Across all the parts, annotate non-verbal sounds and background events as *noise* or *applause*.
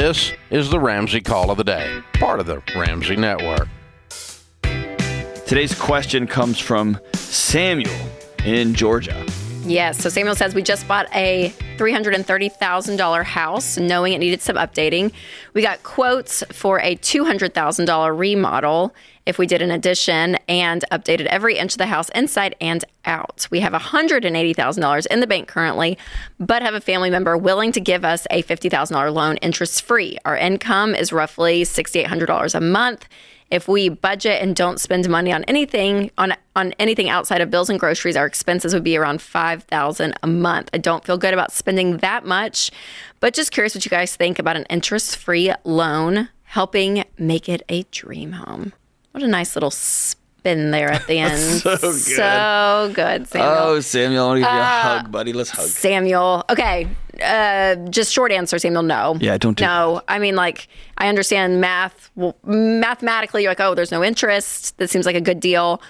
This is the Ramsey Call of the Day, part of the Ramsey Network. Today's question comes from Samuel in Georgia. Yes. So Samuel says we just bought a $330,000 house knowing it needed some updating. We got quotes for a $200,000 remodel if we did an addition and updated every inch of the house inside and out. We have $180,000 in the bank currently, but have a family member willing to give us a $50,000 loan interest free. Our income is roughly $6,800 a month if we budget and don't spend money on anything on on anything outside of bills and groceries, our expenses would be around five thousand a month. I don't feel good about spending that much, but just curious what you guys think about an interest-free loan helping make it a dream home. What a nice little spin there at the *laughs* end. So good. So good, Samuel. Oh, Samuel, I want to give you a Uh, hug, buddy. Let's hug. Samuel. Okay. Uh, just short answer, Samuel. No. Yeah, don't do No. I mean, like, I understand math. Well, mathematically, you're like, oh, there's no interest. That seems like a good deal.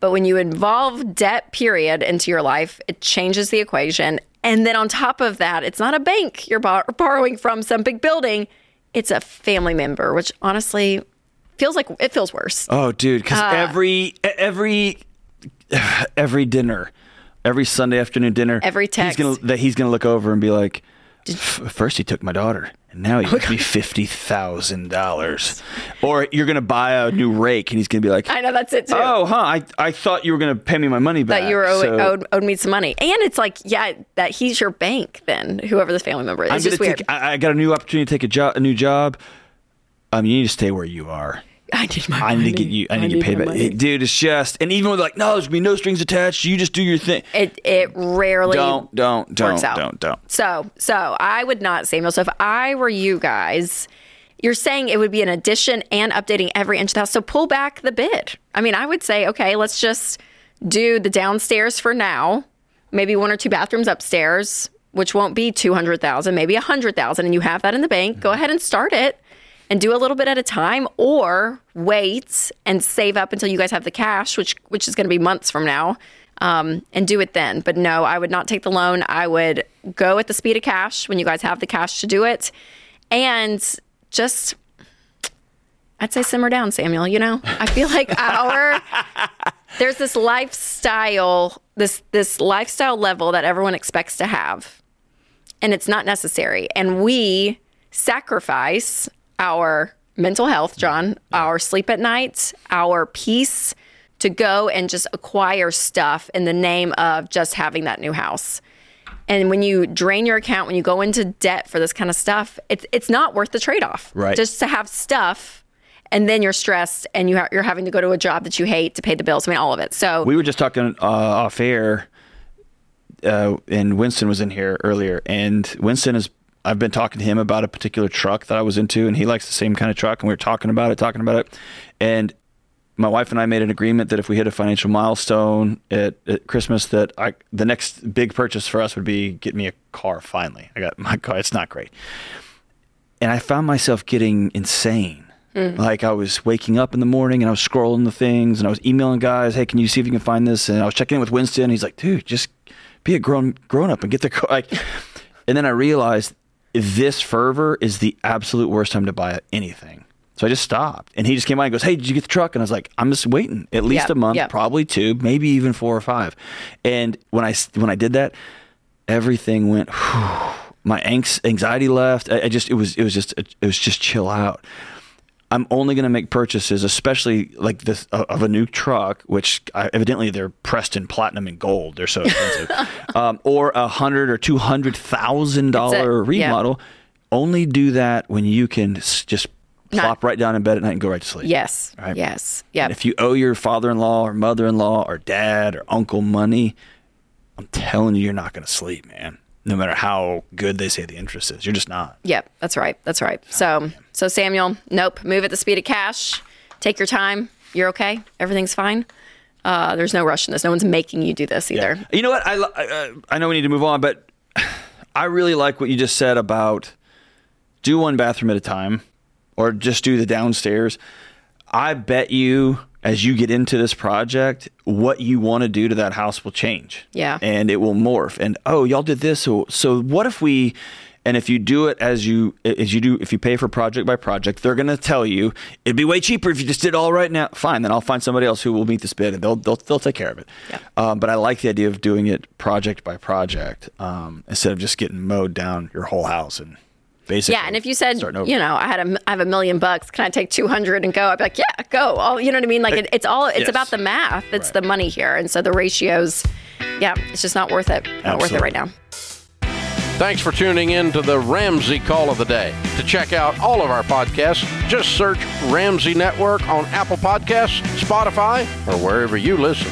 But when you involve debt, period, into your life, it changes the equation. And then on top of that, it's not a bank you're bor- borrowing from some big building. It's a family member, which honestly feels like it feels worse. Oh, dude, because Uh, every every *sighs* every dinner, every Sunday afternoon dinner, Every he's text. gonna that he's gonna look over and be like, "F- first he took my daughter, and now he owes me fifty thousand dollars. Or you're gonna buy a new rake, and he's gonna be like, I know that's it too. Oh, huh? I, I thought you were gonna pay me my money back. that you were owed, so owed, owed me some money. And it's like, yeah, that he's your bank then, whoever the family member is. I'm It's just weird. take. I, I got a new opportunity to take a job, a new job. Um, you need to stay where you are. I need my I need to get you. I need to get paid back, money. dude. It's just, and even with like, no, there's gonna be no strings attached. You just do your thing. It it rarely Don't, don't, don't, works out. don't, don't. So so I would not, Samuel. So if I were you guys, you're saying it would be an addition and updating every inch of the house. So pull back the bid. I mean, I would say, okay, let's just do the downstairs for now. Maybe one or two bathrooms upstairs, which won't be two hundred thousand, maybe a hundred thousand, and you have that in the bank. Go mm-hmm. ahead and start it. And do a little bit at a time, or wait and save up until you guys have the cash, which which is going to be months from now, um, and do it then. But no, I would not take the loan. I would go at the speed of cash when you guys have the cash to do it, and just I'd say simmer down, Samuel. You know, I feel like our *laughs* there's this lifestyle, this this lifestyle level that everyone expects to have, and it's not necessary. And we sacrifice our mental health, John, our sleep at night, our peace to go and just acquire stuff in the name of just having that new house. And when you drain your account, when you go into debt for this kind of stuff, it's it's not worth the trade off. Right. Just to have stuff, and then you're stressed, and you ha- you're having to go to a job that you hate to pay the bills. I mean, all of it. So We were just talking uh, off air, uh, and Winston was in here earlier, and Winston is. I've been talking to him about a particular truck that I was into, and he likes the same kind of truck, and we were talking about it, talking about it, and my wife and I made an agreement that if we hit a financial milestone at, at Christmas, that I the next big purchase for us would be get me a car. Finally, I got my car. It's not great, and I found myself getting insane. Hmm. Like I was waking up in the morning and I was scrolling the things and I was emailing guys, "Hey, can you see if you can find this?" And I was checking in with Winston. He's like, "Dude, just be a grown grown up and get the car." Like, and then I realized this fervor is the absolute worst time to buy anything. So I just stopped, and he just came by and goes, "Hey, did you get the truck?" And I was like, "I'm just waiting at least Yep, a month, yep. probably two, maybe even four or five. And when I when I did that, everything went. *sighs* my anx- anxiety left. I, I just it was it was just it was just chill out. I'm only going to make purchases, especially like this uh, of a new truck, which I, evidently they're pressed in platinum and gold. They're so expensive, *laughs* um, or a hundred or two hundred thousand dollar it. Yeah. remodel. Only do that when you can just Not- plop right down in bed at night and go right to sleep. yes, Right. yes, yeah. if you owe your father-in-law or mother-in-law or dad or uncle money, I'm telling you, you're not going to sleep, man. No matter how good they say the interest is, you're just not. Yep, that's right. That's right. So, so Samuel, nope. Move at the speed of cash. Take your time. You're okay. Everything's fine. Uh, there's no rush in this. No one's making you do this either. You know what? I, I, uh, I know we need to move on, but *sighs* I really like what you just said about do one bathroom at a time or just do the downstairs. I bet you, as you get into this project, what you want to do to that house will change. Yeah. And it will morph. And oh, y'all did this. So, so what if we And if you do it as you as you do, if you pay for project by project, they're going to tell you it'd be way cheaper if you just did all right now. Fine, then I'll find somebody else who will meet this bid, and they'll they'll, they'll take care of it. Yeah. Um, but I like the idea of doing it project by project um, instead of just getting mowed down your whole house and basically. Yeah, and if you said, you know, I had a, I have a million bucks, can I take two hundred and go? I'd be like, yeah, go. All you know what I mean? Like it, it's all, it's Yes. about the math. It's Right. the money here, and so the ratios, yeah, it's just not worth it. Not worth it right now. Thanks for tuning in to the Ramsey Call of the Day. To check out all of our podcasts, just search Ramsey Network on Apple Podcasts, Spotify, or wherever you listen.